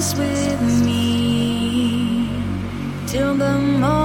dance with me till the morning